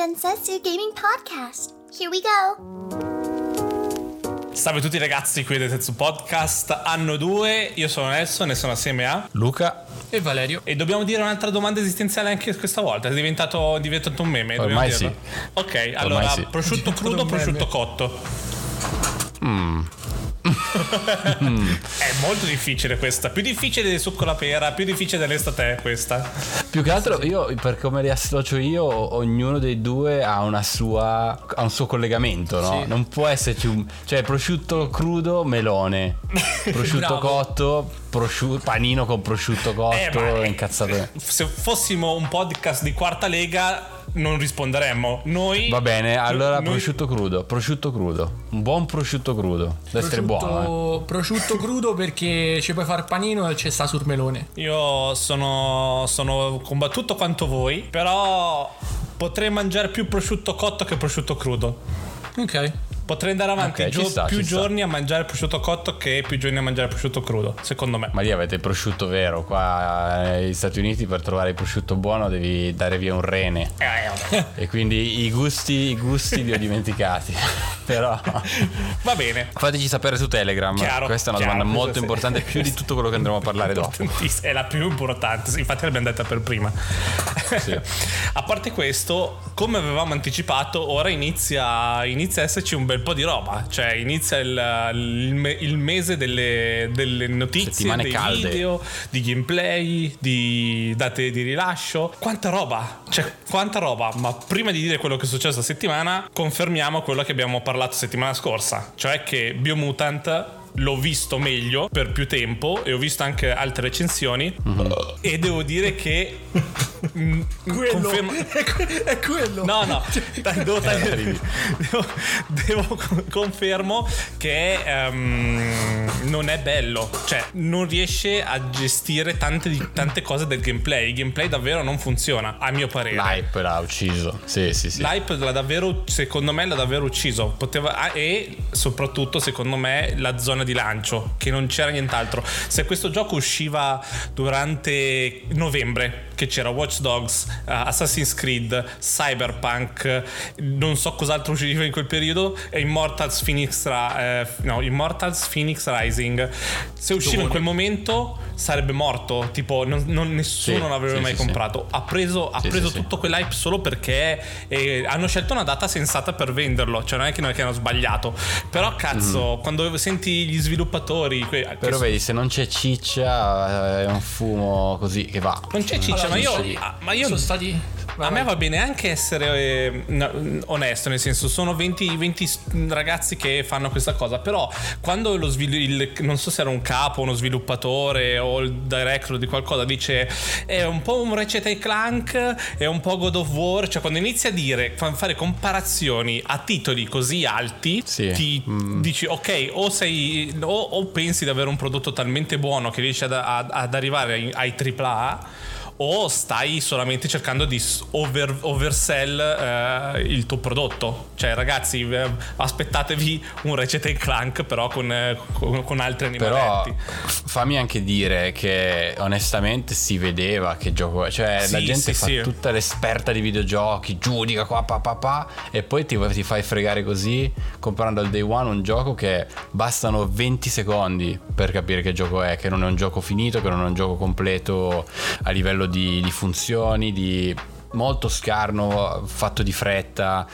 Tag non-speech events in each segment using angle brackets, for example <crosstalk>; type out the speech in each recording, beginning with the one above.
Densetsu Gaming Podcast. Here we go. Salve a tutti ragazzi, qui vedete su podcast anno 2, io sono Nelson e sono assieme a Luca, E Valerio? e dobbiamo dire un'altra domanda esistenziale anche questa volta, è diventato, è diventato un meme. dobbiamo Ormai dirlo? Ok, allora Ormai sì. prosciutto crudo o un meme. prosciutto <laughs> è molto difficile questa, più difficile del succo alla pera, più difficile dell'estate è questa. più che altro io per come li associo io, ognuno dei due ha una sua ha un suo collegamento, no? Sì. Non può esserci un cioè prosciutto crudo, melone. <laughs> Prosciutto cotto, prosciutto panino con prosciutto cotto, Eh, incazzato. Se fossimo un podcast di quarta lega non risponderemmo. Noi Va bene, allora noi- prosciutto crudo, prosciutto crudo. Un buon prosciutto crudo. Deve essere buono, eh. prosciutto crudo perché ci puoi far panino e ci sta sul melone. Io sono, sono combattuto quanto voi, però potrei mangiare più prosciutto cotto che prosciutto crudo. Ok. Potrei andare avanti Ok, gio- sta, più ci sta. giorni a mangiare prosciutto cotto che più giorni a mangiare prosciutto crudo, secondo me. Ma lì avete il prosciutto vero, qua negli Stati Uniti per trovare il prosciutto buono devi dare via un rene. Eh, E quindi i gusti, i gusti li ho dimenticati. <laughs> Però <laughs> Va bene. fateci sapere su Telegram. Chiaro, Questa è una chiaro, domanda molto sì. importante, più di tutto quello che andremo a parlare dopo. <laughs> È la più importante, infatti l'abbiamo detta per prima. Sì. a parte questo, come avevamo anticipato, ora inizia, inizia a esserci un bel po' di roba. Cioè, inizia il, il il mese delle, delle notizie, Settimane dei calde. video, di gameplay, di date di rilascio. Quanta roba! Cioè, quanta roba! Ma prima di dire quello che è successo la settimana, confermiamo quello che abbiamo parlato settimana scorsa. Cioè che Biomutant l'ho visto meglio per più tempo e ho visto anche altre recensioni e devo dire che mm, confermo- <laughs> È, que- è quello. No, no, dai, devo, tagliare- devo, devo- confermo che ehm, non è bello, cioè non riesce a gestire tante, di- tante cose del gameplay. Il gameplay davvero non funziona, a mio parere. L'hype l'ha ucciso. Sì, sì, sì. L'hype l'ha davvero, secondo me, l'ha davvero ucciso. Poteva, ah, e soprattutto, secondo me, la zona di lancio, che non c'era nient'altro. Se questo gioco usciva durante novembre, che c'era Watch Dogs, eh, Assassin's Creed, Cyberpunk, non so cos'altro usciva in quel periodo, e Immortals Phoenix, Ra- eh, no, Immortals Phoenix Rising. Se usciva in quel momento sarebbe morto, tipo non, non- nessuno Sì, l'avrebbe sì, mai sì, comprato. Ha preso, ha preso tutto quell'hype solo perché eh, hanno scelto una data sensata per venderlo, cioè non è che, non è che hanno sbagliato. Però cazzo, quando senti gli sviluppatori... que- Mm. Però vedi, se non c'è ciccia, eh, è un fumo così che va. non c'è ciccia, Allora, ma io... ah, Ma io sono stati. a me va bene anche essere eh, onesto, nel senso sono 20, 20 s- ragazzi che fanno questa cosa, però quando lo svil- il, non so se era un capo, uno sviluppatore o il director di qualcosa dice è un po' un Ratchet Clank, è un po' God of War, cioè quando inizia a dire, fa fare comparazioni a titoli così alti, Sì. ti Mm. dici ok, o sei o, o pensi di avere un prodotto talmente buono che riesci ad, ad- ad arrivare ai, ai AAA o stai solamente cercando di over- oversell eh, il tuo prodotto. Cioè, ragazzi, eh, aspettatevi un Ratchet Clank, però con, eh, con, con altri Però animaletti. f- fammi anche dire che onestamente si vedeva che gioco è. Cioè Sì, la gente sì, fa sì. tutta l'esperta di videogiochi, giudica qua pa pa pa e poi ti, ti fai fregare così comprando al day one un gioco che bastano 20 secondi per capire che gioco è, che non è un gioco finito, che non è un gioco completo a livello di, di funzioni, di molto scarno, fatto di fretta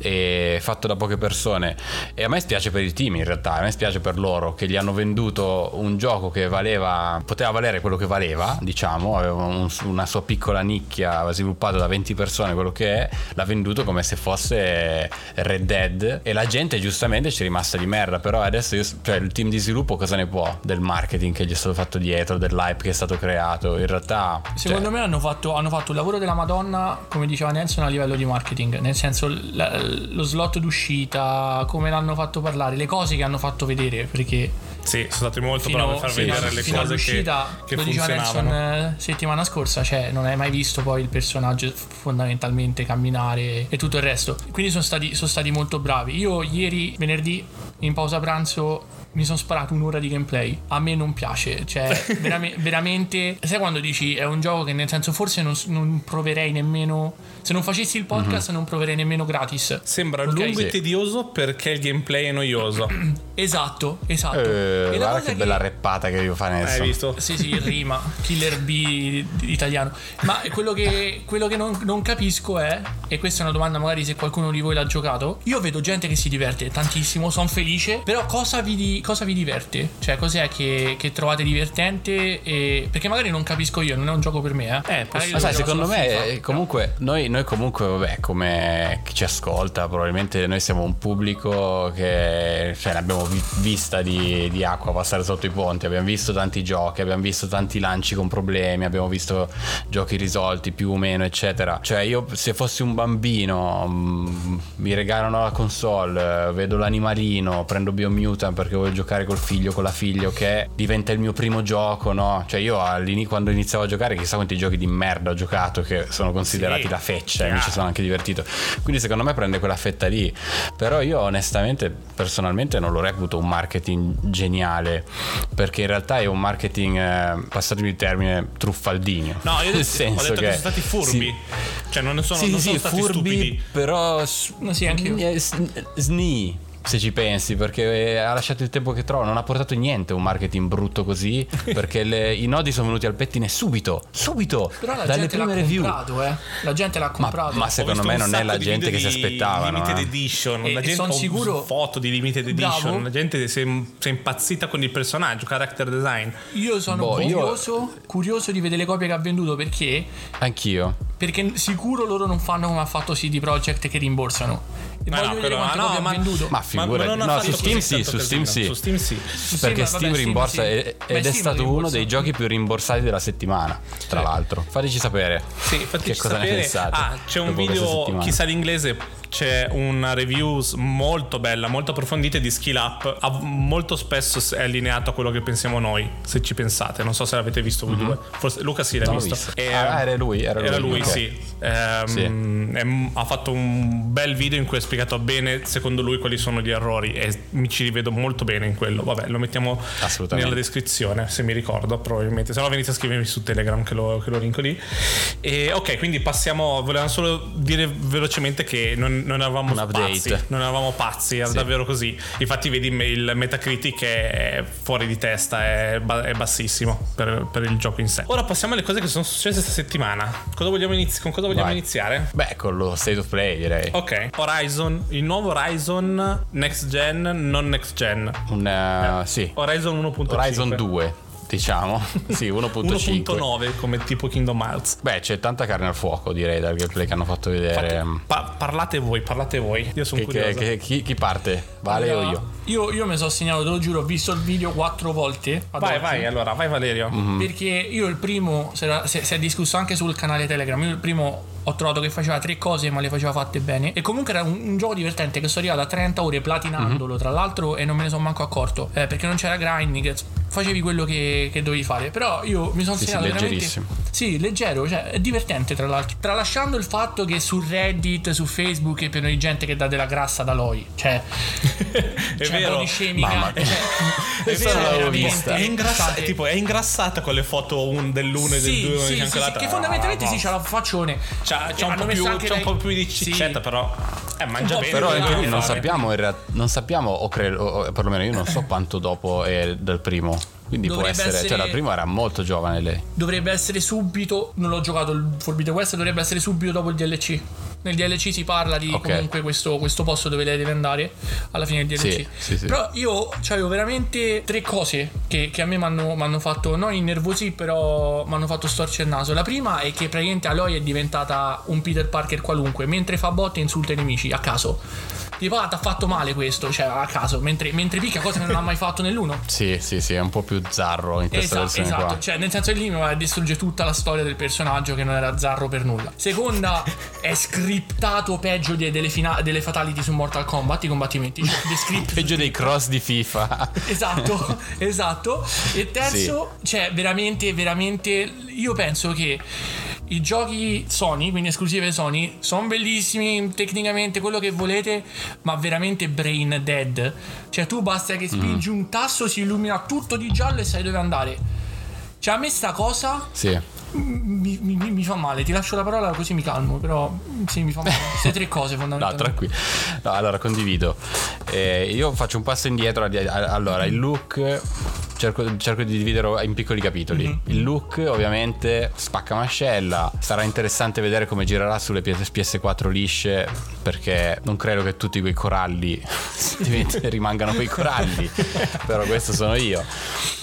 e fatto da poche persone. E a me spiace per il team in realtà, a me spiace per loro che gli hanno venduto un gioco che valeva, poteva valere quello che valeva, diciamo, aveva un- una sua piccola nicchia, aveva sviluppato da 20 persone quello che è, l'ha venduto come se fosse Red Dead e la gente giustamente ci è rimasta di merda, però adesso io, cioè il team di sviluppo cosa ne può del marketing che gli è stato fatto dietro, dell'hype che è stato creato? In realtà... Secondo cioè, me hanno fatto, hanno fatto un lavoro della Madonna, come diceva Nelson, a livello di marketing. Nel senso, l- lo slot d'uscita, come l'hanno fatto parlare, le cose che hanno fatto vedere. Perché Sì, sono stati molto fino, bravi a far fino- vedere le cose che, all'uscita, che lo diceva. Nelson eh, settimana scorsa, cioè non hai mai visto poi il personaggio fondamentalmente camminare e tutto il resto. Quindi sono stati, sono stati molto bravi. Io ieri, venerdì, in pausa pranzo mi sono sparato un'ora di gameplay. A me non piace. Cioè, <laughs> verame- veramente. Sai quando dici è un gioco che nel senso forse non, non proverei nemmeno. Se non facessi il podcast, non proverei nemmeno gratis. Sembra Ok? lungo e Sì. tedioso perché il gameplay è noioso. <clears throat> Esatto, esatto. Eh, E la guarda cosa che bella reppata che devo fare adesso. Hai visto? Sì, sì, rima, killer B italiano. Ma quello che, quello che non, non capisco è, e questa è una domanda magari se qualcuno di voi l'ha giocato, io vedo gente che si diverte tantissimo, sono felice, però cosa vi, di- cosa vi diverte? Cioè cos'è che, che trovate divertente? E, perché magari non capisco io, non è un gioco per me. Eh, Eh, Ma sai, secondo me, FIFA. eh, comunque, noi, noi comunque, vabbè, come chi ci ascolta, probabilmente noi siamo un pubblico che, cioè, ne abbiamo vi- vista di, di acqua passare sotto i ponti, abbiamo visto tanti giochi, abbiamo visto tanti lanci con problemi, abbiamo visto giochi risolti più o meno, eccetera. Cioè, io se fossi un bambino, mm, mi regalano la console, vedo l'animalino, prendo Biomutant perché voglio giocare col figlio, con la figlia, che diventa il mio primo gioco, no? Cioè, io all'ini- quando iniziavo a giocare, chissà quanti giochi di merda ho giocato che sono considerati Sì, la feccia e mi ci sono anche divertito. Quindi, secondo me, prende quella fetta lì. Però io, onestamente, personalmente, non lo reputo un marketing geniale. Perché in realtà è un marketing, eh, passatemi il termine, truffaldino. No, io ho <laughs> Nel detto, senso ho detto che, che sono stati furbi. Sì. Cioè, non sono, Sì, non sì, sono sì, stati furbi, stupidi. però No, sì, anche io. eh, s- sni se ci pensi perché eh, ha lasciato il tempo che trova non ha portato niente un marketing brutto così <laughs> perché le- i nodi sono venuti al pettine subito subito Però la dalle gente l'ha prime review comprato, eh. La gente l'ha ma, comprato. ma Ho secondo me non è la gente che si aspettava Limited edition. E- la e gente son ho sicuro- foto di limited edition. Bravo. La gente si è, si è impazzita con il personaggio, character design. Io sono Boh, io- curioso, curioso di vedere le copie che ha venduto perché anch'io Perché sicuro loro non fanno come ha fatto CD Projekt che rimborsano. Ma no, quello- ma no, ma- venduto. ma figurati ha no su Steam sì su Steam sì Su Steam sì. perché vabbè, Steam Steam rimborsa sì. ed Beh, è Steam stato uno rimborsa. dei giochi più rimborsati della settimana tra l'altro fateci sapere Sì, fateci che cosa ne sapere. pensate Ah, c'è un video, settimana. chi sa l'inglese, c'è una review molto bella, molto approfondita di Skill Up. Molto spesso è allineato a quello che pensiamo noi, se ci pensate. Non so se l'avete visto voi due. Forse Luca sì l'ha visto. visto. E, Ah, era lui, era lui, Era lui, ok. sì. Ehm, Sì. ehm, ha fatto un bel video in cui spiegato bene, secondo lui, quali sono gli errori. E mi ci rivedo molto bene in quello. Vabbè, lo mettiamo nella descrizione, se mi ricordo, probabilmente. Se no venite a scrivermi su Telegram che lo, che lo linko lì. E, ok, quindi passiamo. Volevamo solo dire velocemente che non, non eravamo Un update. pazzi. Non eravamo pazzi, era Sì. davvero così. Infatti, vedi il Metacritic è fuori di testa, è, è bassissimo per, per il gioco in sé. Ora passiamo alle cose che sono successe questa settimana. Cosa vogliamo inizi- con cosa vogliamo Vai. iniziare? beh con lo state of play direi Ok, Horizon, il nuovo Horizon next gen, non next gen. un eh, sì Horizon 1.5. Horizon 2 diciamo <laughs> sì 1.5 1.9 come tipo Kingdom Hearts. beh c'è tanta carne al fuoco direi dal gameplay che hanno fatto vedere Pa- parlate voi, parlate voi. Io sono Che- che- curioso. che- chi, chi parte vale o io Io, io mi sono segnato, te lo giuro, ho visto il video quattro volte. Vai, oggi. vai, allora, vai Valerio. Mm. Perché io il primo, si è discusso anche sul canale Telegram, io il primo ho trovato che faceva tre cose ma le faceva fatte bene e comunque era un, un gioco divertente che sono arrivato a 30 ore platinandolo Mhm. tra l'altro e non me ne sono manco accorto eh, perché non c'era grinding facevi quello che, che dovevi fare però io mi sono Sì, sì, segnato veramente leggerissimo. sì leggero cioè è divertente tra l'altro tralasciando il fatto che su Reddit su Facebook è pieno di gente che dà della grassa da loi cioè <laughs> È c'è vero. shaming Mamma cioè, <laughs> è vero, l'avevo veramente. vista. È, ingrassa- State- tipo, è ingrassata con le foto un- dell'uno e del sì, due uno sì, sì, sì, che fondamentalmente Ah, sì c'ha la faccione C'ha, c'ha un, Hanno po più, c'ha un dei- po' più di Sì. ciccetta, però. Eh, mangia bene. però anche lì non sappiamo in realtà non sappiamo o, credo, o perlomeno io non so <laughs> quanto dopo è del primo quindi può Dovrebbe essere, cioè essere- la prima era molto giovane lei. Dovrebbe essere subito non l'ho giocato il Forbidden West dovrebbe essere subito dopo il DLC nel DLC si parla di Ok. comunque questo, questo posto dove lei deve andare alla fine del DLC Sì, sì, sì. però io avevo veramente tre cose che, che a me mi hanno fatto non innervosì però mi hanno fatto storcere il naso. La prima è che praticamente Aloy è diventata un Peter Parker qualunque mentre fa botte insulta i nemici a caso tipo ah t'ha fatto male questo cioè a caso mentre, mentre picchia cosa che non ha mai fatto nell'uno <laughs> sì sì sì è un po' più zarro in questa Esatto, versione esatto. qua cioè nel senso che lì a distruggere tutta la storia del personaggio che non era zarro per nulla. Seconda, <laughs> è scriptato peggio de- delle, fina- delle fatality su Mortal Kombat, i combattimenti. Cioè, <laughs> script- peggio dei cross di FIFA Esatto, esatto. E terzo, cioè veramente, veramente, io penso che i giochi Sony, quindi esclusive Sony, sono bellissimi tecnicamente, quello che volete, ma veramente brain dead. Cioè tu basta che spingi un tasto, si illumina tutto di giallo e sai dove andare. Cioè a me sta cosa Sì. mi, mi- mi fa male, ti lascio la parola così mi calmo, però sì, mi fa male. <laughs> Queste tre cose No, fondamentalmente. tranquillo. No, allora condivido. Eh, io faccio un passo indietro. Allora, il look. Cerco, cerco di dividerlo in piccoli capitoli. Il look, ovviamente, spacca mascella. Sarà interessante vedere come girerà sulle PS- PS4 lisce. Perché non credo che tutti quei coralli <laughs> <laughs> rimangano quei coralli. Però questo sono io.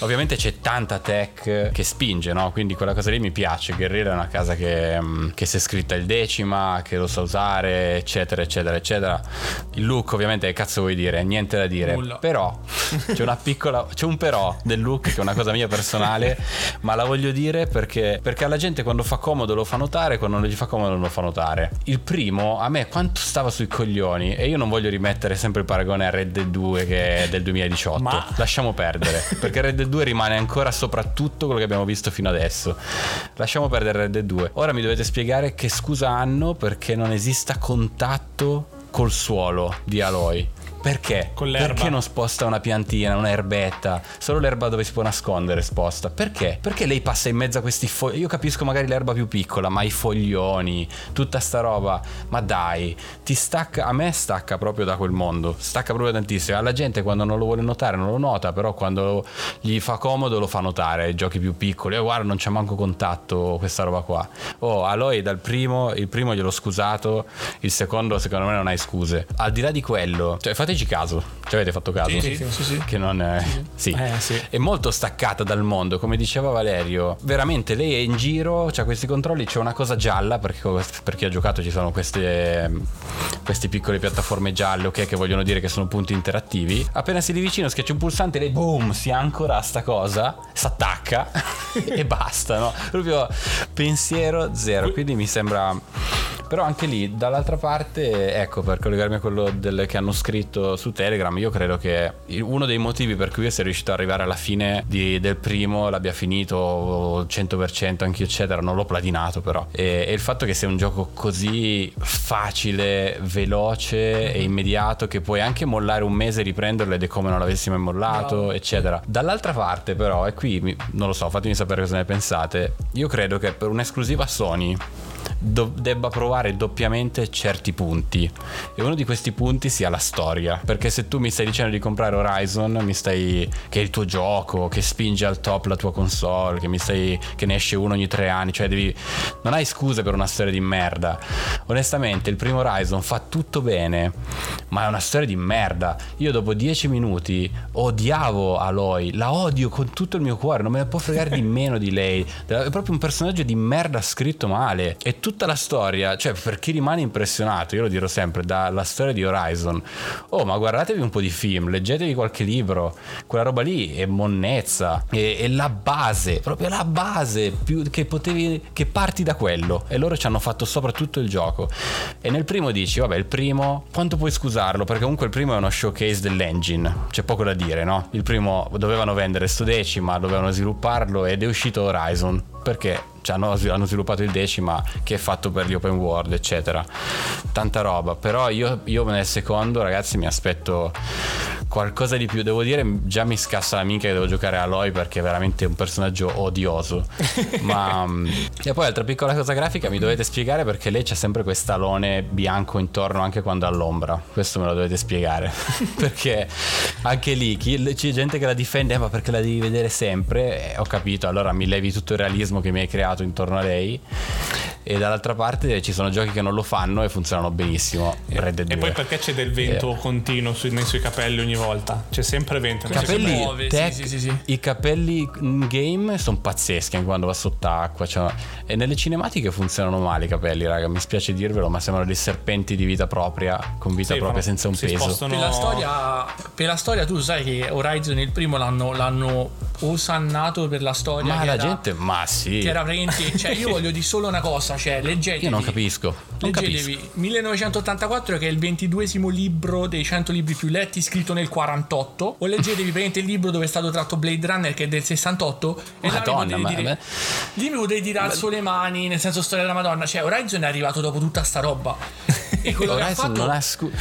Ovviamente c'è tanta tech che spinge, no? Quindi quella cosa lì mi piace. Guerrilla è una casa che, mm, che si è scritta il decima, che lo sa usare, eccetera, eccetera, eccetera. Il look, ovviamente, che cazzo vuoi dire? Niente da dire. Nulla. Però c'è una piccola. C'è un però del look che è una cosa mia personale, <laughs> ma la voglio dire perché, perché alla gente quando fa comodo lo fa notare, quando non gli fa comodo non lo fa notare. Il primo, a me quanto stava sui coglioni, e io non voglio rimettere sempre il paragone a Red Dead 2 che è del 2018. Ma- Lasciamo perdere, <laughs> perché Red Dead 2 rimane ancora soprattutto quello che abbiamo visto fino adesso. Lasciamo perdere Red Dead 2. Ora mi dovete spiegare che scusa hanno perché non esista contatto col suolo di Aloy. Perché? Con l'erba. Perché non sposta una piantina, una erbetta? Solo l'erba dove si può nascondere sposta. Perché? Perché lei passa in mezzo a questi fogli. Io capisco magari l'erba più piccola, ma i foglioni, tutta sta roba. Ma dai, ti stacca. A me stacca proprio da quel mondo. Stacca proprio tantissimo. Alla gente quando non lo vuole notare non lo nota, però quando gli fa comodo lo fa notare. Giochi più piccoli. E guarda, non c'è manco contatto questa roba qua. Oh, Aloy dal primo, il primo gliel'ho scusato, il secondo secondo me non hai scuse. Al di là di quello, cioè fateci caso. Ci avete fatto caso? Sì, sì, che non è, sì. Eh, sì. è molto staccata dal mondo come diceva Valerio veramente lei è in giro c'ha questi controlli c'è una cosa gialla perché per chi ha giocato ci sono queste queste piccole piattaforme gialle ok che vogliono dire che sono punti interattivi appena si lì vicino schiaccia un pulsante lei boom si ancora a sta cosa si attacca <laughs> e basta no proprio pensiero zero quindi mi sembra però anche lì, dall'altra parte, ecco, per collegarmi a quello del- che hanno scritto su Telegram, io credo che uno dei motivi per cui io sia riuscito ad arrivare alla fine di- del primo, l'abbia finito 100%, anch'io eccetera, non l'ho platinato però, e, e il fatto che sia un gioco così facile, veloce e immediato che puoi anche mollare un mese e riprenderlo ed è come non l'avessimo mollato, Bravo. eccetera. Dall'altra parte però, e qui mi- non lo so, fatemi sapere cosa ne pensate, io credo che per un'esclusiva Sony do- debba provare doppiamente certi punti. E uno di questi punti sia la storia. Perché se tu mi stai dicendo di comprare Horizon mi stai che è il tuo gioco che spinge al top la tua console che mi stai che ne esce uno ogni tre anni cioè devi non hai scuse per una storia di merda. Onestamente il primo Horizon fa tutto bene ma è una storia di merda. Io dopo dieci minuti odiavo Aloy la odio con tutto il mio cuore non me ne può fregare di <laughs> meno di lei. È proprio un personaggio di merda scritto male. E tutta la storia cioè per chi rimane impressionato io lo dirò sempre dalla storia di Horizon. Oh ma guardatevi un po' di film leggetevi qualche libro quella roba lì è monnezza è, è la base proprio la base che potevi che parti da quello. E loro ci hanno fatto soprattutto il gioco. E nel primo dici vabbè il primo quanto puoi scusarlo? Perché comunque il primo è uno showcase dell'engine c'è poco da dire no? Il primo dovevano vendere sto decima dovevano svilupparlo ed è uscito Horizon. Perché cioè, hanno, hanno sviluppato il decima che è fatto per gli open world eccetera. Tanta roba. Però io, io nel secondo ragazzi mi aspetto qualcosa di più. Devo dire già mi scassa la minchia che devo giocare a Aloy perché è veramente un personaggio odioso. <laughs> Ma mm, e poi altra piccola cosa grafica mi dovete spiegare perché lei c'ha sempre quest'alone bianco intorno anche quando è all'ombra. Questo me lo dovete spiegare. <laughs> Perché anche lì chi- c'è gente che la difende "Eh, ma perché la devi vedere sempre? Eh, ho capito. Allora mi levi tutto il realismo che mi hai creato intorno a lei e dall'altra parte ci sono giochi che non lo fanno e funzionano benissimo Red Dead 2 E poi perché c'è del vento continuo sui- nei suoi capelli ogni volta? C'è sempre vento. Capelli- muove, sì, tech- sì, sì, sì. i capelli in game sono pazzeschi anche quando va sott'acqua cioè- e nelle cinematiche funzionano male i capelli raga mi spiace dirvelo ma sembrano dei serpenti di vita propria con vita Sì, propria fanno- senza un peso spostano- Per la, storia, per la storia tu sai che Horizon il primo l'hanno, l'hanno osannato per la storia ma che la era- gente ma sì che era praticamente cioè io <laughs> voglio dire solo una cosa c'è, leggetevi. Io non capisco. Non Leggetevi capisco. 1984 che è il ventiduesimo libro dei 100 libri più letti scritto nel 48 o leggetevi praticamente il libro dove è stato tratto Blade Runner che è del 68 e Madonna, ma- dire, ma- lì mi potete dire alzo le mani nel senso storia della Madonna cioè Horizon è arrivato dopo tutta sta roba e quello che ha Horizon fatto non ha scu-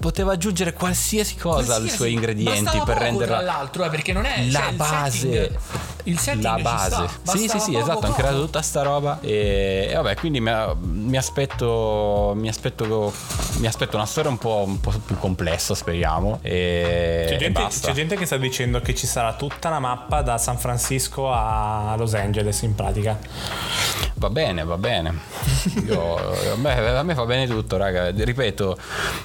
Poteva aggiungere qualsiasi cosa ai Qualsiasi- suoi ingredienti per poco, renderla tra l'altro eh, perché non è la cioè, base il setting la ci base. Sta, sì sì sì poco, esatto hanno creato tutta sta roba e, e vabbè quindi mi, mi aspetto mi aspetto mi aspetto una storia un po', un po' più complessa speriamo e, C'è e gente, basta. c'è gente che sta dicendo che ci sarà tutta la mappa da San Francisco a Los Angeles in pratica. va bene va bene. Io- a, me, a me fa bene tutto raga. Ripeto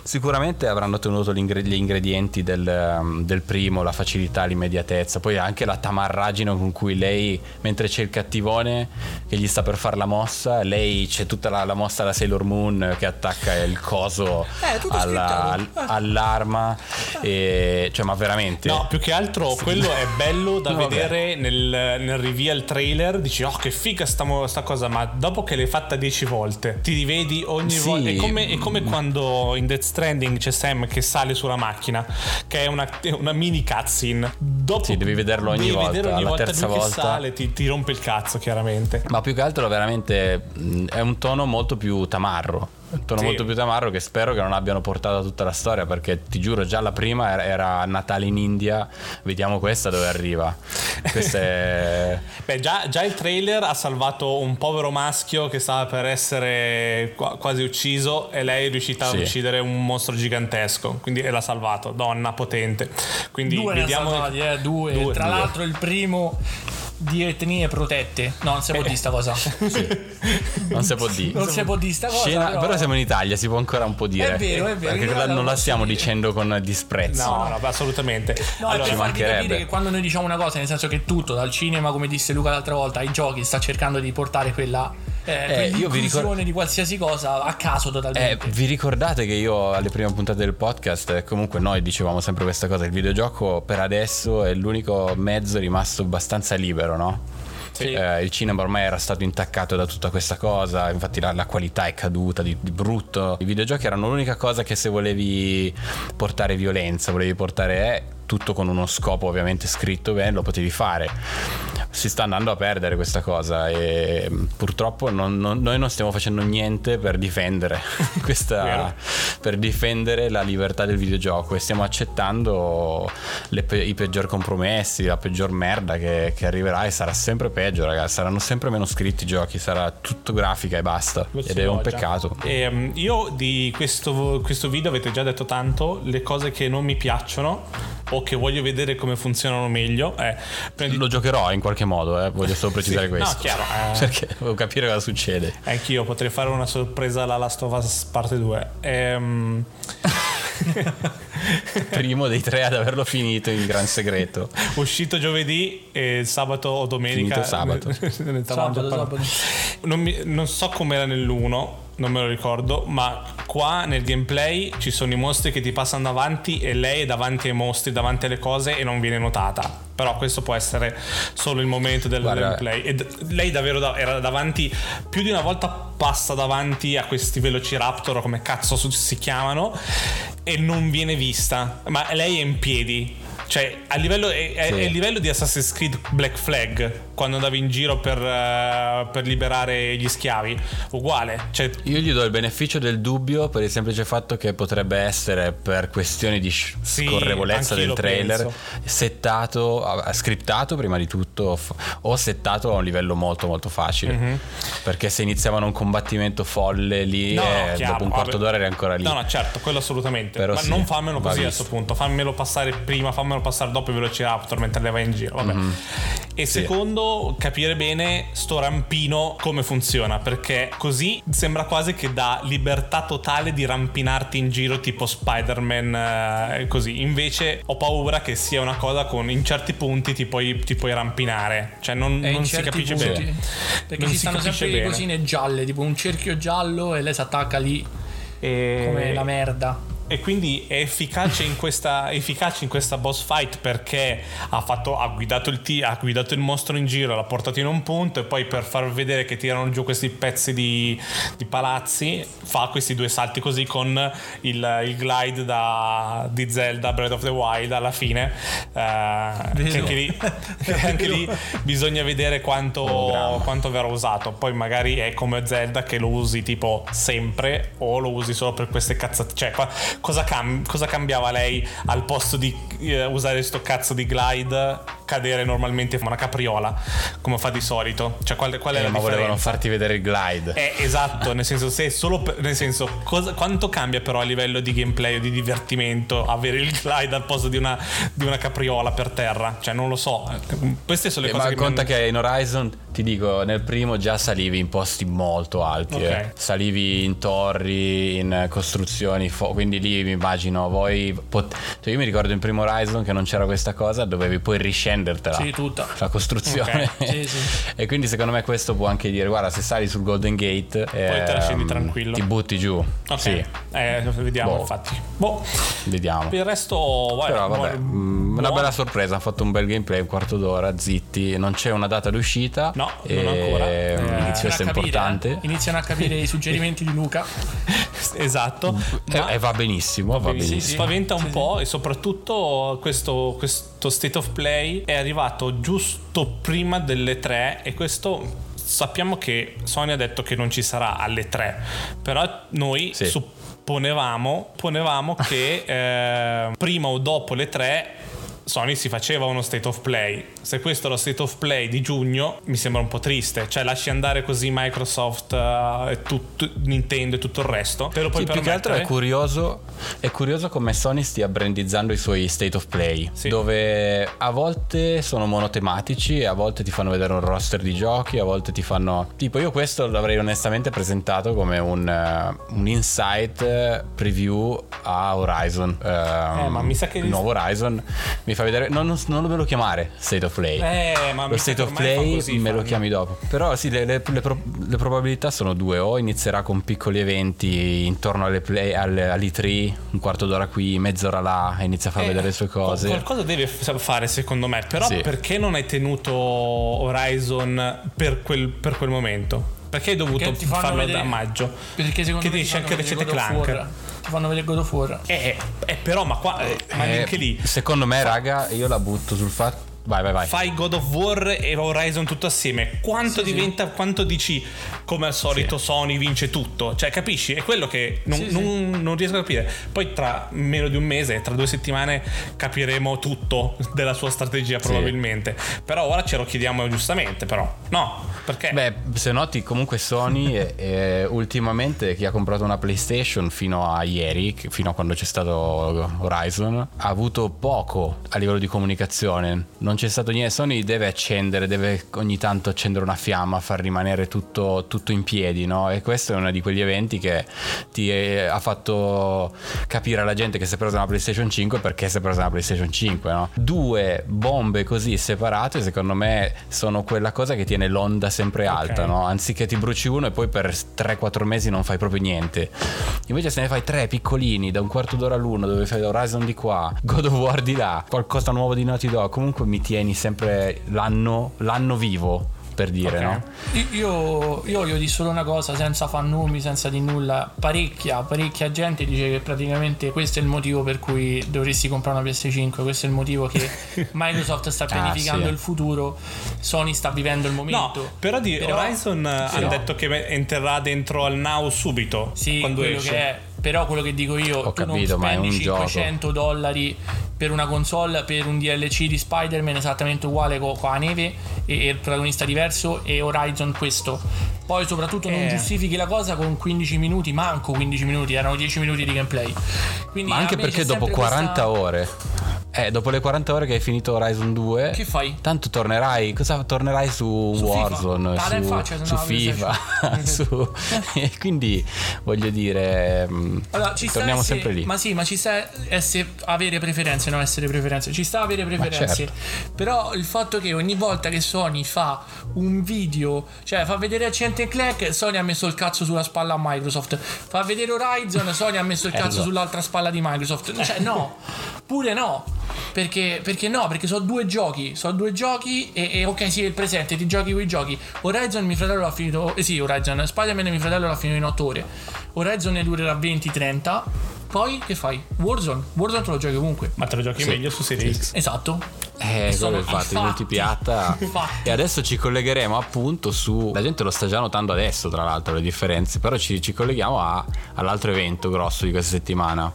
sicuramente avranno tenuto gli ingre- gli ingredienti del, del primo la facilità l'immediatezza poi anche la tamarragine con cui lei mentre c'è il cattivone che gli sta per fare la mossa lei c'è tutta la, la mossa da Sailor Moon che attacca il coso Eh, alla- al- all'arma e, cioè ma veramente No, più che altro quello è bello da Vabbè. vedere nel, nel reveal trailer. Dici, oh, che figa sta, mo- sta cosa. Ma dopo che l'hai fatta 10 volte, ti rivedi ogni Sì. volta. È come, è come quando in Death Stranding c'è Sam che sale sulla macchina, che è una, è una mini cutscene. Dopo Sì, devi vederlo ogni devi volta, vedere ogni alla volta terza che volta. sale, ti, ti rompe il cazzo, chiaramente. Ma più che altro veramente mh, è un tono molto più tamarro. Tono Sì. molto più tamarro che spero che non abbiano portato tutta la storia perché ti giuro già la prima era, era Natale in India, vediamo questa dove arriva. Questa è... <laughs> Beh, già, già il trailer ha salvato un povero maschio che stava per essere qua- quasi ucciso e lei è riuscita Sì. a uccidere un mostro gigantesco. Quindi l'ha salvato, donna potente. Quindi due vediamo. salvati, eh, due. Due, tra due. l'altro il primo di etnie protette no non si può dire sta cosa <laughs> non si può dire. non si può dire sta cosa Scena- però, però... siamo in Italia, si può ancora un po' dire. È vero, è vero, Perché quella la non la stiamo dire. dicendo con disprezzo. No, no, assolutamente. No, allora, è ci mancherebbe. che quando noi diciamo una cosa, nel senso che tutto, dal cinema, come disse Luca l'altra volta, ai giochi, sta cercando di portare quella eh, io vi quell'inclusione ricor- di qualsiasi cosa a caso Eh, totalmente. vi ricordate che io alle prime puntate del podcast, eh, comunque noi dicevamo sempre questa cosa, il videogioco per adesso è l'unico mezzo rimasto abbastanza libero, no? Sì. Eh, il cinema ormai era stato intaccato da tutta questa cosa, infatti la, la qualità è caduta di, di brutto. I videogiochi erano l'unica cosa che se volevi portare violenza, volevi portare eh, tutto con uno scopo ovviamente scritto bene, lo potevi fare. Si sta andando a perdere questa cosa e mm, purtroppo non- non- noi non stiamo facendo niente per difendere <laughs> questa, per difendere la libertà del videogioco e stiamo accettando le i peggior compromessi, la peggior merda che, che arriverà e sarà sempre peggio, ragazzi. Saranno sempre meno scritti i giochi, sarà tutto grafica e basta. Lo Ed è un peccato. Ehm, io di questo, questo video avete già detto tanto, le cose che non mi piacciono o che voglio vedere come funzionano meglio è prima di Lo giocherò in qualche modo, eh, voglio solo <laughs> precisare Sì, questo. no, chiaro, eh. <laughs> Perché devo capire cosa succede. Anch'io potrei fare una sorpresa alla Last of Us parte 2. Ehm, <laughs> Primo dei tre ad averlo finito in gran segreto. uscito giovedì e sabato o domenica. Finito sabato. Sabato, sabato. Non, mi- non so com'era nell'1, non me lo ricordo, ma qua nel gameplay ci sono i mostri che ti passano davanti e lei è davanti ai mostri, davanti alle cose e non viene notata. Però questo può essere solo il momento del Guarda- gameplay. E d- lei davvero da- era davanti, più di una volta passa davanti a questi velociraptor, o come cazzo si chiamano, e non viene vista. Ma lei è in piedi. Cioè, a livello, è, è- Sì. è il livello di Assassin's Creed Black Flag, quando andavi in giro per, eh, per liberare gli schiavi. Uguale. Cioè, Io gli do il beneficio del dubbio per il semplice fatto che potrebbe essere per questioni di sc- Sì, scorrevolezza del trailer penso. settato, ah, scriptato prima di tutto o settato a un livello molto molto facile. Mhm. Perché se iniziavano un combattimento folle lì, No, eh, chiaro, dopo un quarto vabbè. d'ora eri ancora lì. No, no, certo, quello assolutamente. Però Ma sì, non fammelo così a visto. questo punto. Fammelo passare prima, fammelo passare dopo i Velociraptor mentre le vai in giro. Vabbè. Mhm. E secondo, capire bene sto rampino come funziona. Perché così sembra quasi che dà libertà totale di rampinarti in giro, tipo Spider-Man. eh, così. Invece ho paura che sia una cosa con in certi punti ti puoi, ti puoi rampinare. Cioè, non, E in non si capisce punti. bene. Perché Non ci si stanno sempre le bene. cosine gialle, tipo un cerchio giallo e lei si attacca lì E- come la merda. E quindi è efficace in questa, efficace in questa boss fight perché ha, fatto, ha, guidato il t- ha guidato il mostro in giro, l'ha portato in un punto e poi per far vedere che tirano giù questi pezzi di, di palazzi fa questi due salti così con il, il glide da, di Zelda Breath of the Wild alla fine. Uh, che anche lì, che anche lì bisogna vedere quanto, quanto verrà usato. Poi magari è come Zelda che lo usi tipo sempre o lo usi solo per queste cazzate. Cioè, cosa, cam- cosa cambiava lei al posto di eh, usare sto cazzo di glide? Cadere normalmente una capriola, come fa di solito. Cioè, qual, qual è eh, la ma differenza? volevano farti vedere il glide. Eh, esatto, nel senso, se solo per, nel senso, cosa, quanto cambia però a livello di gameplay o di divertimento avere il glide al posto di una, di una capriola per terra? Cioè, non lo so. Queste sono le Eh, cose ma che conta che in Horizon ti dico nel primo già salivi in posti molto alti Ok. eh. salivi in torri in costruzioni fo- quindi lì mi immagino voi pot- cioè io mi ricordo in primo Horizon che non c'era questa cosa dovevi poi riscendertela Sì, tutta. la costruzione Ok. Sì, sì. <laughs> e quindi secondo me questo può anche dire guarda se sali sul Golden Gate te la scendi ehm, tranquillo. ti butti giù Ok, sì eh, vediamo Boh. infatti. Boh, vediamo per il resto, vai, però vabbè, buon- mm, una bella sorpresa. Hanno fatto un bel gameplay, un quarto d'ora, zitti. Non c'è una data d'uscita. No, e, non ancora. Eh, questo è capire, importante. Iniziano a capire i suggerimenti di Luca. <laughs> Esatto. E, Ma- e va benissimo, va Sì, benissimo. spaventa un Sì, po' e soprattutto questo, questo state of play è arrivato giusto prima delle tre e questo sappiamo che Sony ha detto che non ci sarà alle tre però noi Sì. supponevamo ponevamo che <laughs> eh, prima o dopo le tre Sony si faceva uno state of play. Se questo è lo state of play di giugno, mi sembra un po' triste. Cioè, lasci andare così Microsoft eh, e tutto, Nintendo e tutto il resto. Te lo puoi Sì, più che altro è curioso, è curioso come Sony stia brandizzando i suoi state of play, Sì. dove a volte sono monotematici e a volte ti fanno vedere un roster di giochi, a volte ti fanno... Tipo io questo l'avrei onestamente presentato come un, eh, un insight eh, preview a Horizon. Ehm, Eh, ma mi sa che- Il nuovo Horizon mi fa vedere... Non, non, non me lo chiamare state of play. Eh, ma mi lo state of play così, me lo fanno. chiami dopo. Però sì, le, le- le pro- le probabilità sono due. O inizierà con piccoli eventi intorno alle play, alle, all'E3, un quarto d'ora qui, mezz'ora là, e inizia a far Eh, vedere le sue cose. qual- Qualcosa deve fare secondo me, però Sì. perché non hai tenuto Horizon per quel, per quel momento? Perché hai dovuto Perché farlo vedere- da maggio? Perché secondo Che me fanno anche Ratchet Clank? War. Ti fanno vedere God of War. Eh, eh, però, ma qua, eh, ma Eh, neanche lì. Secondo me, raga, io la butto sul fatto. Vai, vai, vai. Fai God of War e Horizon tutto assieme. Quanto Sì, sì. diventa, quanto dici come al solito Sony vince tutto? Cioè, capisci? È quello che non, Sì, sì. non- non riesco a capire. Poi tra meno di un mese, tra due settimane, capiremo tutto della sua strategia probabilmente. Però ora ce lo chiediamo giustamente, però. No, perché? Beh, se noti, comunque Sony eh, eh, ultimamente chi ha comprato una PlayStation fino a ieri, fino a quando c'è stato Horizon, ha avuto poco a livello di comunicazione. Non c'è stato niente. Sony deve accendere, deve ogni tanto accendere una fiamma, far rimanere tutto, tutto in piedi, no? E questo è uno di quegli eventi che ti eh, ha fatto capire alla gente che si è presa una PlayStation 5 perché si è presa una PlayStation 5, no? Due bombe così separate, secondo me, sono quella cosa che tiene l'onda sempre alta, Ok. no? Anziché ti bruci uno e poi per 3-4 mesi non fai proprio niente. Invece se ne fai tre piccolini, da un quarto d'ora all'uno, dove fai Horizon di qua, God of War di là, qualcosa nuovo di Naughty Dog, comunque mi tieni sempre l'anno, l'anno vivo, per dire, Ok. no? Io, io voglio dire solo una cosa, senza far nomi, senza di nulla. Parecchia, parecchia gente dice che praticamente questo è il motivo per cui dovresti comprare una PS5. Questo è il motivo che <laughs> Microsoft sta pianificando sì. il futuro. Sony sta vivendo il No, momento. però di Però- Horizon eh, sì, hanno no. detto che entrerà dentro al Now subito. Sì, quando quello esce. che è. Però quello che dico io, Ho tu capito, non spendi un gioco. 500 dollari per una console, per un DLC di Spider-Man esattamente uguale co- con la neve e, e il protagonista diverso e Horizon questo. Poi soprattutto non Eh. giustifichi la cosa con 15 minuti, manco 15 minuti, erano 10 minuti di gameplay. Quindi Ma anche perché dopo sempre 40 questa- ore Eh, dopo le 40 ore che hai finito Horizon 2, Che fai? tanto tornerai. Cosa tornerai su, Su FIFA. Warzone, Dare in su, faccia, su no, FIFA. <laughs> <laughs> su- e quindi voglio dire, mm, Allora, ci sta torniamo essere- sempre lì. Ma sì, ma ci sta essere, avere preferenze, non essere preferenze. Ci sta avere preferenze. certo. Però il fatto che ogni volta che Sony fa un video, cioè fa vedere Accent Clank, Sony ha messo il cazzo sulla spalla a Microsoft. Fa vedere Horizon, Sony ha messo il Eh, cazzo sull'altra spalla di Microsoft. Cioè, no, <laughs> pure no. Perché, perché no? Perché sono due giochi. Sono due giochi e, e ok, sì, è il presente, ti giochi quei giochi. Horizon, mio fratello l'ha finito. Eh sì, Horizon. Spider-Man, mio fratello l'ha finito in 8 ore. Horizon ne durerà 20-30. Poi che fai? Warzone. Warzone te lo giochi ovunque. Ma te lo giochi Sì. meglio su Series X. Esatto. Eh, Sono quello è il fatto, i il fatti. multipiatta. E adesso ci collegheremo appunto su. La gente lo sta già notando adesso, tra l'altro, le differenze. Però ci, ci colleghiamo a- all'altro evento grosso di questa settimana.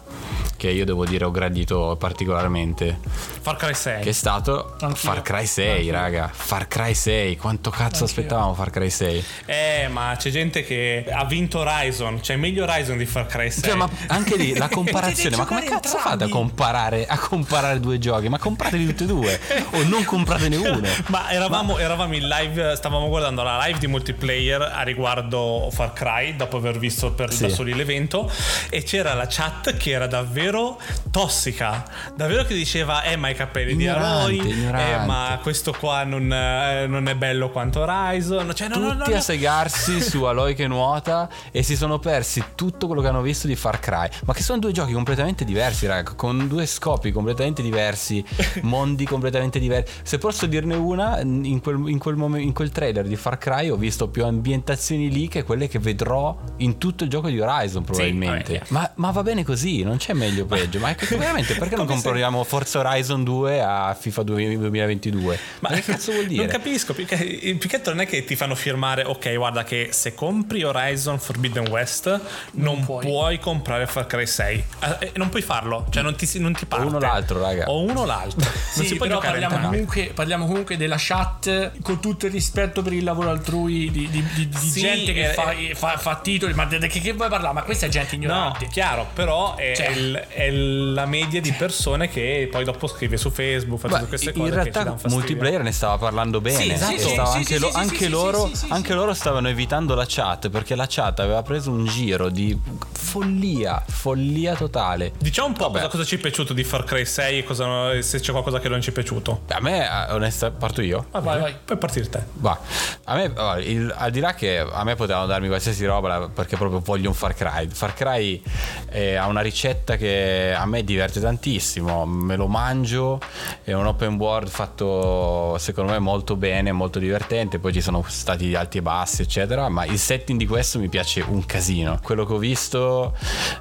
Che io devo dire ho gradito particolarmente. Far Cry 6. Che è stato Anch'io. Far Cry 6, Anch'io. raga. Far Cry 6. Quanto cazzo aspettavamo Far Cry 6? Eh, ma c'è gente che ha vinto Horizon. Cioè, meglio Horizon di Far Cry 6. Cioè, ma anche lì la <laughs> comparazione, ma come cazzo fate a comparare, a comparare due giochi? Ma comprateli tutti e due o non compratene <laughs> uno. Ma eravamo, eravamo in live, stavamo guardando la live di multiplayer a riguardo Far Cry dopo aver visto per Sì. da soli l'evento e c'era la chat che era davvero tossica, davvero che diceva eh ma i capelli Ignorante, di Aloy, eh ma questo qua non, eh, non è bello quanto Horizon, cioè no, no, no, Tutti no. a segarsi su Aloy che nuota e si sono persi tutto quello che hanno visto di Far Cry. Ma che sono due giochi completamente diversi, raga, con due scopi completamente diversi, <laughs> mondi completamente diversi. Se posso dirne una, in quel, in quel momen- in quel trailer di Far Cry ho visto più ambientazioni lì che quelle che vedrò in tutto il gioco di Horizon probabilmente. vabbè. ma, ma va bene così, non c'è meglio o peggio. Ma è che- veramente perché non <laughs> Come se- compriamo Forza Horizon 2 a FIFA 2022? Ma, che cazzo vuol <laughs> dire? Non capisco, più che, più che altro non è che ti fanno firmare, ok, guarda che se compri Horizon Forbidden West non, puoi. puoi. comprare Far Cry 6. Eh, eh, non puoi farlo, cioè non ti, non ti parte. uno o l'altro, raga. O uno o l'altro. <laughs> Non Sì, si può però parliamo comunque, parliamo comunque della chat con tutto il rispetto per il lavoro altrui di, di- di- di Sì, gente che eh, fa, fa- fa titoli ma di che, che vuoi parlare ma questa è gente No, ignorante chiaro, però è, Cioè. il- è la media di persone che poi dopo scrive su Facebook, fa tutte queste cose. in che ci realtà multiplayer ne stava parlando bene Sì, esatto. Sì, stava sì, anche, lo- loro, anche loro stavano evitando la chat perché la chat aveva preso un giro di follia, follia totale. Diciamo un po' cosa, cosa ci è piaciuto di Far Cry 6 e cosa- se c'è qualcosa che non ci è piaciuto. A me, eh, onesta, parto io. Va Vai, vai. Puoi partire te. Va. A me, allora, il- al di là che a me potevano darmi qualsiasi roba perché proprio voglio un Far Cry. Far Cry eh, ha una ricetta che a me diverte tantissimo. Me lo mangio. È un open world fatto secondo me molto bene, molto divertente. Poi ci sono stati alti e bassi, eccetera. Ma il setting di questo mi piace un casino. Quello che ho visto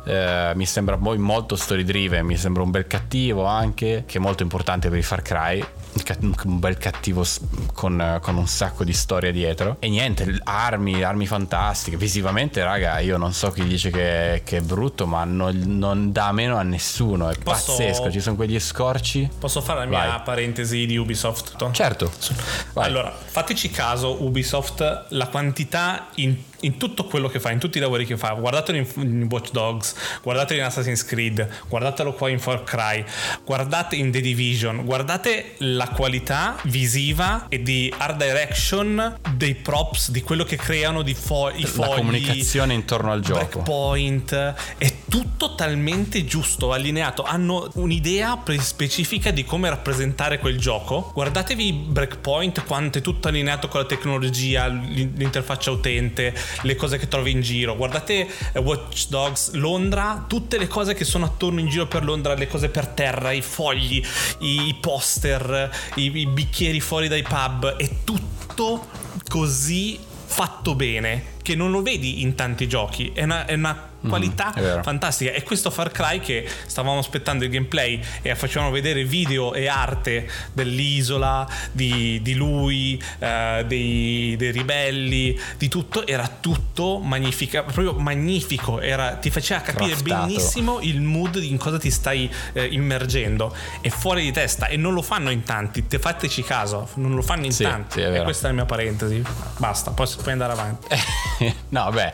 eh, mi sembra poi molto story driven. Mi sembra un bel cattivo anche, che è molto importante per i Far Cry un ca- un bel cattivo con, con un sacco di storia dietro. E niente armi armi fantastiche. Visivamente raga io non so chi dice che, che è brutto ma non, non dà meno a nessuno. È Posso- pazzesco. Ci sono quegli scorci. Posso fare la mia Vai. parentesi di Ubisoft? certo. Vai. Allora, fateci caso, Ubisoft, la quantità in, in tutto quello che fa, in tutti i lavori che fa, guardatelo in, in Watch Dogs, guardatelo in Assassin's Creed, guardatelo qua in Far Cry, guardate in The Division, guardate la qualità visiva e di art direction dei props, di quello che creano di fo- i la fogli. comunicazione intorno al gioco Breakpoint è tutto talmente giusto, allineato. Hanno un'idea specifica di come rappresentare quel gioco. Guardatevi Breakpoint, quanto è tutto allineato con la tecnologia, l'in- l'interfaccia utente, le cose che trovi in giro. Guardate eh, Watch Dogs Londra, tutte le cose che sono attorno in giro per Londra, le cose per terra, i fogli, i, poster, i, i bicchieri fuori dai pub, è tutto così fatto bene che non lo vedi in tanti giochi. È una, è una qualità è vero. fantastica. E questo Far Cry che stavamo aspettando il gameplay e facevano vedere video e arte dell'isola, di, di lui, eh, dei, dei ribelli, di tutto, era tutto magnifica, proprio magnifico. Era, ti faceva capire Craftato. benissimo il mood in cosa ti stai eh, immergendo. È fuori di testa e non lo fanno in tanti. Te fateci caso, non lo fanno in Sì, tanti. sì, e questa è la mia parentesi. Basta, poi puoi andare avanti. <laughs> no, beh,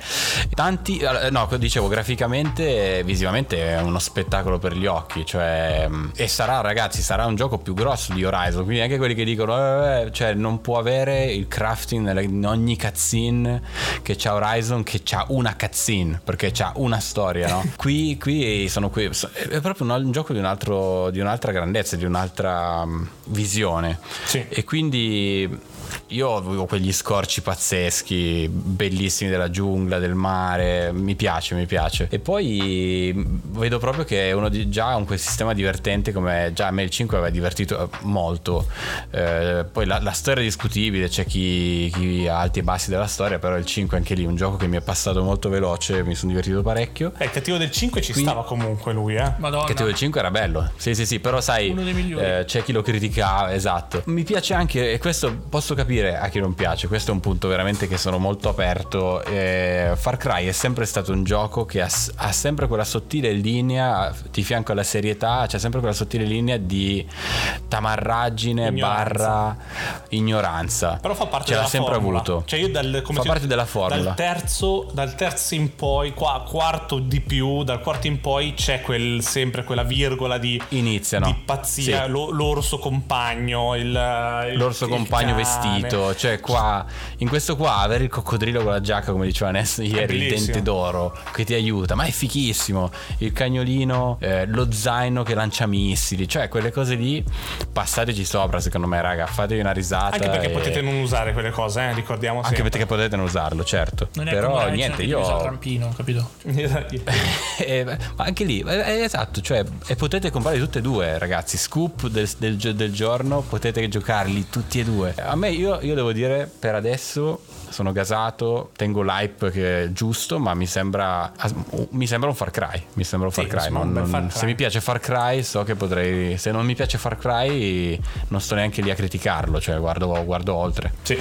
tanti. No, dicevo, dicevo, graficamente, visivamente è uno spettacolo per gli occhi. Cioè, mm, e sarà, ragazzi, sarà un gioco più grosso di Horizon. Quindi anche quelli che dicono, eh, eh, cioè, non può avere il crafting in ogni cutscene che c'ha Horizon, che c'ha una cutscene, perché c'ha una storia, no? <laughs> qui, qui sono qui. È proprio un, un gioco di, un altro, di un'altra grandezza, di un'altra mm, visione. Sì. E quindi io avevo quegli scorci pazzeschi, bellissimi della giungla, del mare, mi piace, mi piace. E poi vedo proprio che è uno di, già un quel sistema divertente come già a me il 5 aveva divertito molto. Eh, poi la, la storia è discutibile, c'è chi, chi ha alti e bassi della storia, però il 5 anche lì, un gioco che mi è passato molto veloce, mi sono divertito parecchio. Eh, il cattivo del 5 ci Quindi- stava comunque lui, eh. Madonna. Cattivo del 5 era bello, sì, sì, sì, però sai, Uno dei migliori. eh, c'è chi lo criticava, esatto. Mi piace anche, e questo posso capire a chi non piace, questo è un punto veramente che sono molto aperto. Eh, Far Cry è sempre stato un gioco che ha, ha sempre quella sottile linea, di fianco alla serietà, c'è sempre quella sottile linea di tamarraggine Ignoranza. barra ignoranza. Però fa parte Ce l'ha della sempre formula. avuto. Cioè io dal, Fa parte della formula. Dal terzo, dal terzo in poi, qua, quarto di più, dal quarto in poi c'è quel, sempre quella virgola di, Iniziano. di pazzia, Sì. lo- l'orso compagno, il, il- L'orso il compagno cane. vestito, cioè qua in questo qua avere il coccodrillo con la giacca, come diceva Ness ieri, il dente d'oro che ti aiuta, ma è fichissimo. Il cagnolino, eh, lo zaino che lancia missili, cioè quelle cose lì, passateci sopra, secondo me, raga, fatevi una risata. Anche perché e- potete non usare quelle cose, eh, ricordiamo Anche sempre. perché potete non usarlo, certo. Non è Però come niente, che usa il io rampino, capito? <laughs> Eh, ma anche lì, eh, eh, esatto, cioè, e potete comprare tutte e due, ragazzi. Scoop del, del del giorno, potete giocarli tutti e due. A me, io, io devo dire, per adesso sono gasato, tengo l'hype che è giusto, ma mi sembra, mi sembra un Far Cry. Mi sembra un Sì, Far Cry. non- non- Far Cry. Se mi piace Far Cry, so che potrei. Se non mi piace Far Cry, non sto neanche lì a criticarlo, cioè guardo, guardo oltre. Sì.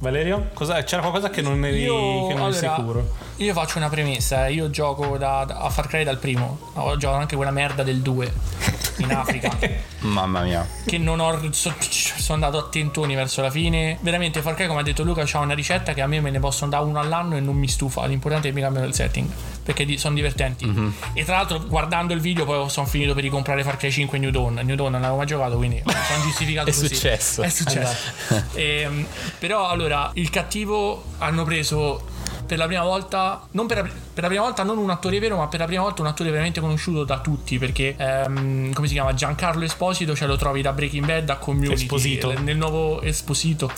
Valerio? Cosa- c'era qualcosa che non eri, Io, che non allora, sicuro? io faccio una premessa, eh. io gioco da, da- a Far Cry dal primo, ho giocato anche quella merda del 2 in Africa, <laughs> Mamma mia. che non ho, so- sono andato a tentoni verso la fine. Veramente Far Cry, come ha detto Luca, c'ha una ricetta che a me me ne possono dare uno all'anno e non mi stufa, l'importante è che mi cambiano il setting, perché sono divertenti. Mhm. E tra l'altro guardando il video poi sono finito per ricomprare Far Cry 5 New Dawn, New Dawn non l'avevo mai giocato, quindi sono giustificato <laughs> È così. successo. È successo. Ehm, però allora, il cattivo hanno preso per la prima volta, non per la, per la prima volta non un attore vero, ma per la prima volta un attore veramente conosciuto da tutti, perché ehm, come si chiama? Giancarlo Esposito, ce lo trovi da Breaking Bad a Community, Esposito. nel nuovo Esposito,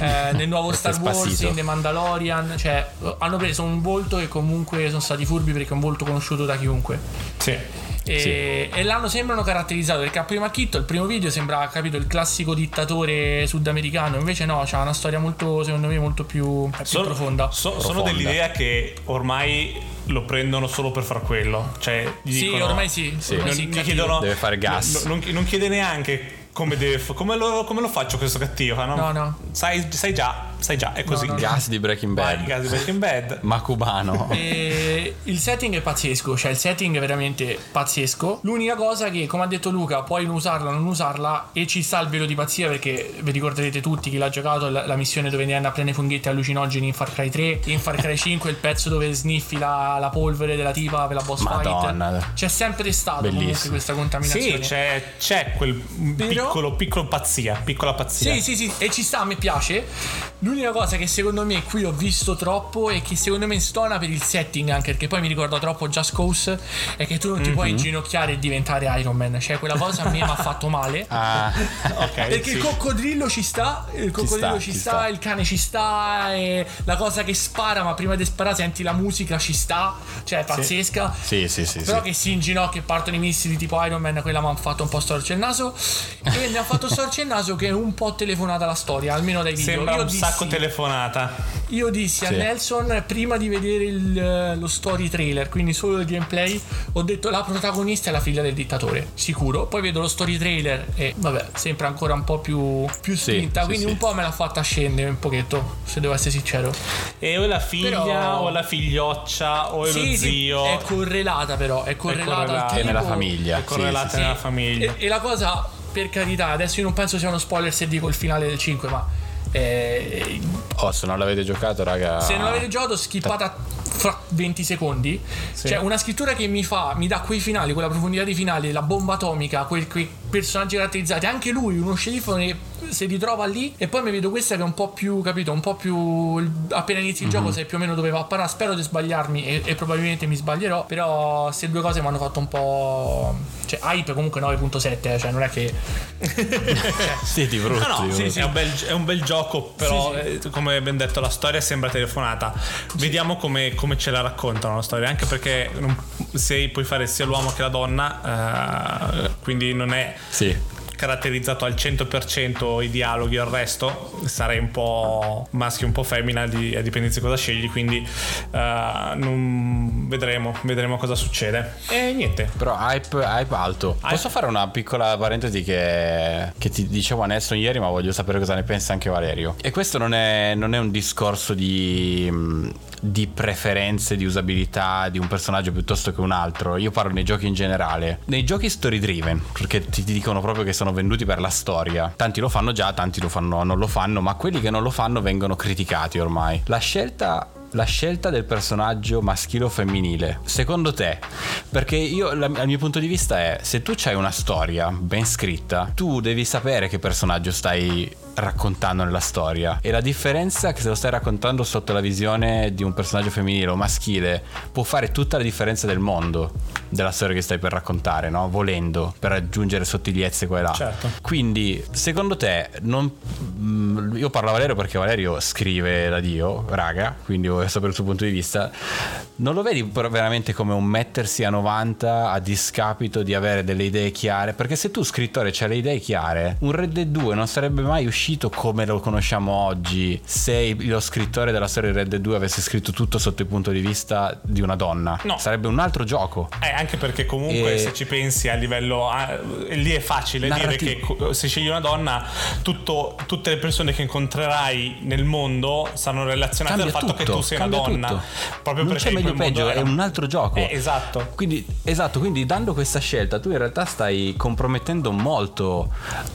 eh, nel nuovo Star Wars, in The Mandalorian, cioè hanno preso un volto e comunque sono stati furbi perché è un volto conosciuto da chiunque. Sì. E, e l'hanno sembrano caratterizzato perché a prima chitto il primo video sembrava capito il classico dittatore sudamericano invece no c'ha una storia molto secondo me molto più, più Sono, profonda so- sono Profonda. dell'idea che ormai lo prendono solo per far quello. Cioè, gli sì dicono- ormai sì, Sì. ormai Non, sì, chiedono, Deve fare gas. no- non, non chiede neanche come, deve come, lo, come lo faccio questo cattivo. No, No, no. Sai, sai già, sai già, è così. No, no, Gas di Breaking Vai, Bad. gas di Breaking Bad. <laughs> Ma cubano. E il setting è pazzesco, cioè il setting è veramente pazzesco. L'unica cosa che, come ha detto Luca, puoi non usarla o non usarla e ci sta il velo di pazzia perché vi ricorderete tutti chi l'ha giocato la, la missione dove ne hanno a prendere funghetti allucinogeni in Far Cry 3, in Far Cry 5 il pezzo dove sniffi la, la polvere della tipa per la boss Madonna. fight. C'è sempre stato comunque Bellissimo. questa contaminazione. Sì, c'è, c'è quel Però- piccolo, piccolo pazzia, piccola pazzia. Sì, sì, sì, e ci sta, a me piace. L'unica cosa che secondo me qui ho visto troppo e che secondo me stona per il setting, anche perché poi mi ricorda troppo Just Cause, è che tu non ti puoi Mhm. inginocchiare e diventare Iron Man. Cioè, quella cosa a me mi ha fatto male. <laughs> Ah, Ok, <laughs> Perché sì. il coccodrillo ci sta, il coccodrillo ci, ci sta, sta. il cane ci sta, e la cosa che spara, ma prima di sparare senti la musica ci sta, cioè è pazzesca. sì, sì, sì. Però sì. che si inginocchia e partono i missili tipo Iron Man, quella mi ha fatto un po' storce il naso. E mi ha fatto storce il naso che è un po' telefonata la storia, almeno dai video. Sembra io un dissi, sacco telefonata. Io dissi a Sì. Nelson prima di vedere il, eh, lo story trailer, quindi solo il gameplay, ho detto la protagonista è la figlia del dittatore, sicuro. Poi vedo lo story trailer e vabbè, sembra ancora un po' più, più spinta, sì, quindi sì. un po' me l'ha fatta scendere un pochetto, se devo essere sincero. E o la figlia, Però- o la figlioccia, o lo sì, zio. è correlata però, è correlata, correlata. al È tipo. nella famiglia. È correlata sì, sì. nella famiglia. E, e la cosa, per carità, adesso io non penso sia uno spoiler se dico il finale del 5, ma Eh, Oh, se non l'avete giocato, raga. se non l'avete giocato, skippata fra 20 secondi. Cioè, una scrittura che mi fa, mi dà quei finali, quella profondità di finali, la bomba atomica, quei, quei personaggi caratterizzati. Anche lui, uno sceriffo che si ritrova lì. E poi mi vedo questa che è un po' più, capito, un po' più. Appena inizi il gioco, sai più o meno dove va a parare. Spero di sbagliarmi e, e probabilmente mi sbaglierò. Però, queste due cose mi hanno fatto un po'. Cioè, hype comunque 9.7, eh, cioè, non è che. <laughs> Siete brutti. No, no, voi. È, un bel, è un bel gioco, però Sì, eh, come abbiamo detto la storia sembra telefonata. Vediamo come, come ce la raccontano la storia, anche perché non- se puoi fare sia l'uomo che la donna, eh, quindi non è Sì. Caratterizzato al 100% i dialoghi e il resto, sarei un po' maschio, un po' femmina, a dipendenza di cosa scegli, quindi eh, non- vedremo, vedremo cosa succede. E niente, Però hype, hype alto. Posso fare una piccola parentesi che, che ti dicevo a Nelson ieri, ma voglio sapere cosa ne pensa anche Valerio. E questo non è, non è un discorso di, mh, di preferenze, di usabilità di un personaggio piuttosto che un altro. Io parlo nei giochi in generale. Nei giochi story driven, perché ti, ti dicono proprio che sono venduti per la storia. Tanti lo fanno già, tanti lo fanno, non lo fanno, ma quelli che non lo fanno vengono criticati ormai. La scelta la scelta del personaggio maschile o femminile, secondo te? Perché io, dal mio punto di vista è, se tu hai una storia ben scritta, tu devi sapere che personaggio stai raccontando nella storia. E la differenza è che se lo stai raccontando sotto la visione di un personaggio femminile o maschile, può fare tutta la differenza del mondo della storia che stai per raccontare, no? Volendo, per aggiungere sottigliezze qua e là. Certo. Quindi, secondo te, non, mm, io parlo a Valerio perché Valerio scrive da Dio, raga, quindi voglio sapere il suo punto di vista. Non lo vedi però veramente come un mettersi a 90 a discapito di avere delle idee chiare? Perché se tu, scrittore, c'hai le idee chiare, un Red Dead 2 non sarebbe mai uscito come lo conosciamo oggi se lo scrittore della storia di Red Dead 2 avesse scritto tutto sotto il punto di vista di una donna. No. Sarebbe un altro gioco. Eh, anche perché comunque E- se ci pensi a livello ah, lì è facile dire Narrativo. che co- se scegli una donna tutto- tutte le persone che incontrerai nel mondo saranno relazionate Cambia al fatto che tutto, tu sei una donna tutto. proprio non perché c'è meglio peggio, era- è un altro gioco. Eh, esatto Quindi, esatto, quindi dando questa scelta tu in realtà stai compromettendo molto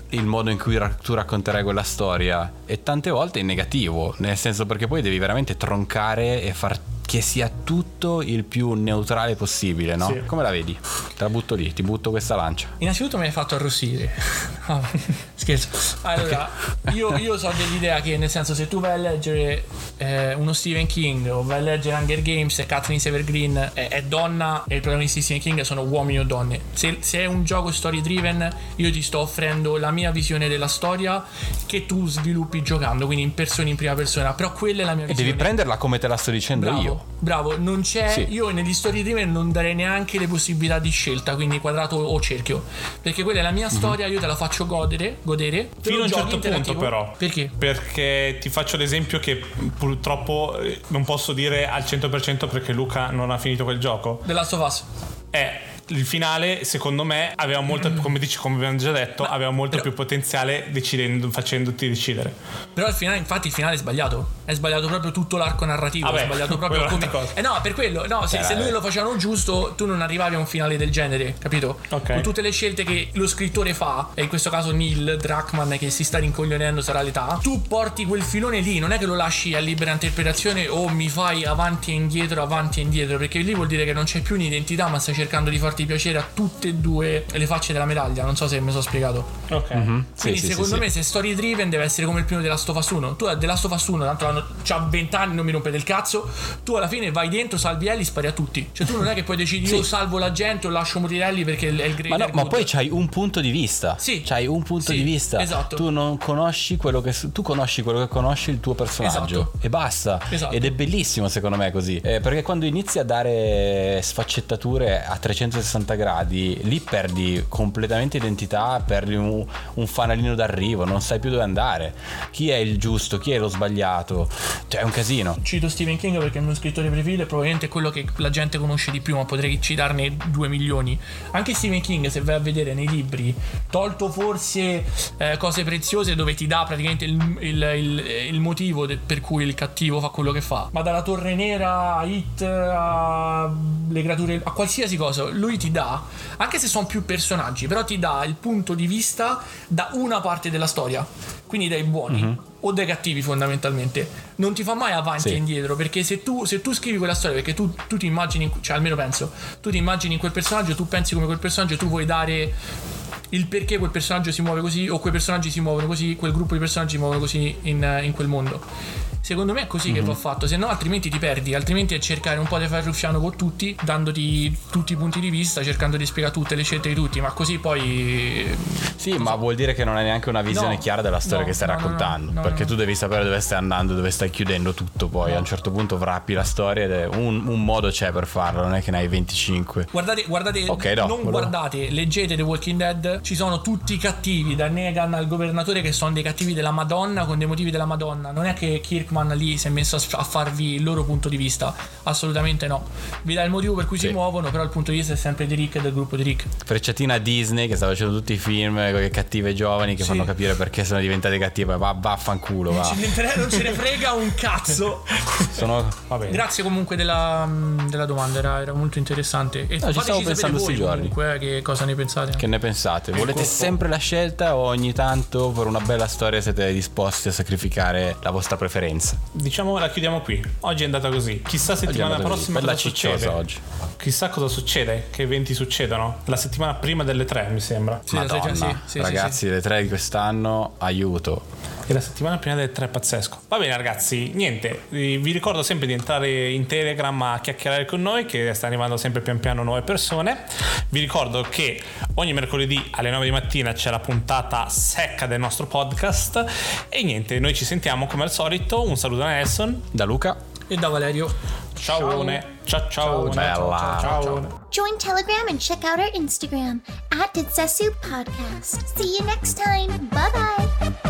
il modo in cui ra- tu racconterai quella storia e tante volte in negativo, nel senso perché poi devi veramente troncare e far che sia tutto il più neutrale possibile, no? Sì. Come la vedi? Te la butto lì, ti butto questa lancia. Innanzitutto mi hai fatto arrossire. <laughs> Ah, Scherzo. Allora, io, io so dell'idea che, nel senso, se tu vai a leggere eh, uno Stephen King o vai a leggere Hunger Games e Kathleen Evergreen è, è donna e i protagonisti di Stephen King sono uomini o donne. Se, se è un gioco story driven, io ti sto offrendo la mia visione della storia che tu sviluppi giocando, quindi in persona, in prima persona. Però quella è la mia E visione. devi prenderla come te la sto dicendo Bravo, io. Bravo, non c'è. Sì. Io negli story driven non darei neanche le possibilità di scelta, quindi quadrato o cerchio. Perché quella è la mia Mhm. storia, io te la faccio godere, godere. fino a un certo punto però Perché? perché ti faccio l'esempio che purtroppo eh, non posso dire al 100% perché Luca non ha finito quel gioco The Last of Us. è il finale secondo me aveva molto come dici come abbiamo già detto aveva molto però- più potenziale decidendo facendoti decidere Però il finale, infatti, il finale è sbagliato. È sbagliato proprio tutto l'arco narrativo. Vabbè, è sbagliato <laughs> proprio come. <laughs> cosa. Eh no, per quello. No, se, Eh, se lui lo facevano giusto, tu non arrivavi a un finale del genere, capito? Ok. Con tutte le scelte che lo scrittore fa, e in questo caso Neil Druckmann che si sta rincoglionendo sarà l'età, tu porti quel filone lì, non è che lo lasci a libera interpretazione o mi fai avanti e indietro, avanti e indietro, perché lì vuol dire che non c'è più un'identità, ma stai cercando di farti piacere a tutte e due le facce della medaglia. Non so se mi sono spiegato. ok Sì, Quindi sì, secondo sì, me sì. se story driven deve essere come il primo della Last of Us 1 Tu The Last of Us 1 tanto hanno, c'ha 20 anni non mi rompete il cazzo Tu alla fine vai dentro salvi Ellie spari a tutti Cioè tu non è che poi decidi io salvo la gente o lascio morire Ellie perché è il Ma, no, greater ma poi c'hai un punto di vista. Sì. C'hai un punto Sì, di vista. esatto. Tu non conosci quello che tu conosci quello che conosci il tuo personaggio. Esatto. E basta. Esatto. Ed è bellissimo secondo me così. Eh, perché quando inizi a dare sfaccettature a 360 gradi, lì perdi completamente identità, perdi un, un fanalino d'arrivo, non sai più dove andare. Chi è il giusto, chi è lo sbagliato. Cioè è un casino. Cito Stephen King perché è il mio scrittore preferito e probabilmente è quello che la gente conosce di più, ma potrei citarne 2 milioni. Anche Stephen King, se vai a vedere nei libri, tolto forse eh, cose preziose dove ti dà praticamente il, il- il- il motivo de- per cui il cattivo fa quello che fa, ma dalla Torre Nera a Hit, a le creature, a qualsiasi cosa, lui ti dà, anche se sono più personaggi, però ti dà il punto di vista da una parte della storia, quindi dai buoni. o dai cattivi fondamentalmente non ti fa mai avanti Sì. e indietro perché se tu, se tu scrivi quella storia perché tu, tu ti immagini cioè almeno penso tu ti immagini in quel personaggio tu pensi come quel personaggio tu vuoi dare il perché quel personaggio si muove così o quei personaggi si muovono così quel gruppo di personaggi si muovono così in, in quel mondo Secondo me è così che va fatto, se no altrimenti ti perdi, altrimenti è cercare un po' di ruffiano con tutti, dandoti tutti i punti di vista, cercando di spiegare tutte le scelte di tutti, ma così poi... Sì, ma vuol dire che non hai neanche una visione No, chiara della storia no, che stai no, raccontando. perché tu devi sapere dove stai andando, dove stai chiudendo tutto. Poi a un certo punto wrappi la storia ed è un, un modo c'è per farlo, non è che ne hai 25. Guardate, guardate, Ok, no, non volevo- guardate, leggete The Walking Dead, ci sono tutti i cattivi, da Negan al governatore che sono dei cattivi della Madonna con dei motivi della Madonna. Non è che Kirkman lì si è messo a, farvi il loro punto di vista, assolutamente no. Vi dà il motivo per cui Sì. si muovono, però il punto di vista è sempre di Rick e del gruppo di Rick. Frecciatina Disney che sta facendo tutti i film con le cattive giovani che Sì. fanno capire perché sono diventate cattive. Va, vaffanculo, va. Non ce- ne frega un cazzo. <laughs> Sono. Grazie comunque della, della domanda, era, era molto interessante. E ci fateci stavo pensando voi sti giorni. comunque eh, che cosa ne pensate. Che ne pensate? Volete Ecco. sempre la scelta o ogni tanto per una bella storia siete disposti a sacrificare la vostra preferenza? Diciamo la chiudiamo qui. Oggi è andata così. Chissà settimana prossima cosa succede. oggi. Chissà cosa succede, che eventi succedono. La settimana prima delle tre, mi sembra. Sì, Madonna, sì, sì, sì, ragazzi, le tre di quest'anno, aiuto. E la settimana prima delle tre è pazzesco. Va bene, ragazzi, niente. Vi ricordo sempre di entrare in Telegram a chiacchierare con noi, che sta arrivando sempre pian piano nuove persone. Vi ricordo che ogni mercoledì alle 9 di mattina c'è la puntata secca del nostro podcast. E niente, noi ci sentiamo come al solito. Un saluto da Nelson. Da Luca. E da Valerio. Ciao. Ciao ciao. Bella. ciao. Join Telegram and check out our Instagram at Ditsetsu Podcast. See you next time. Bye bye.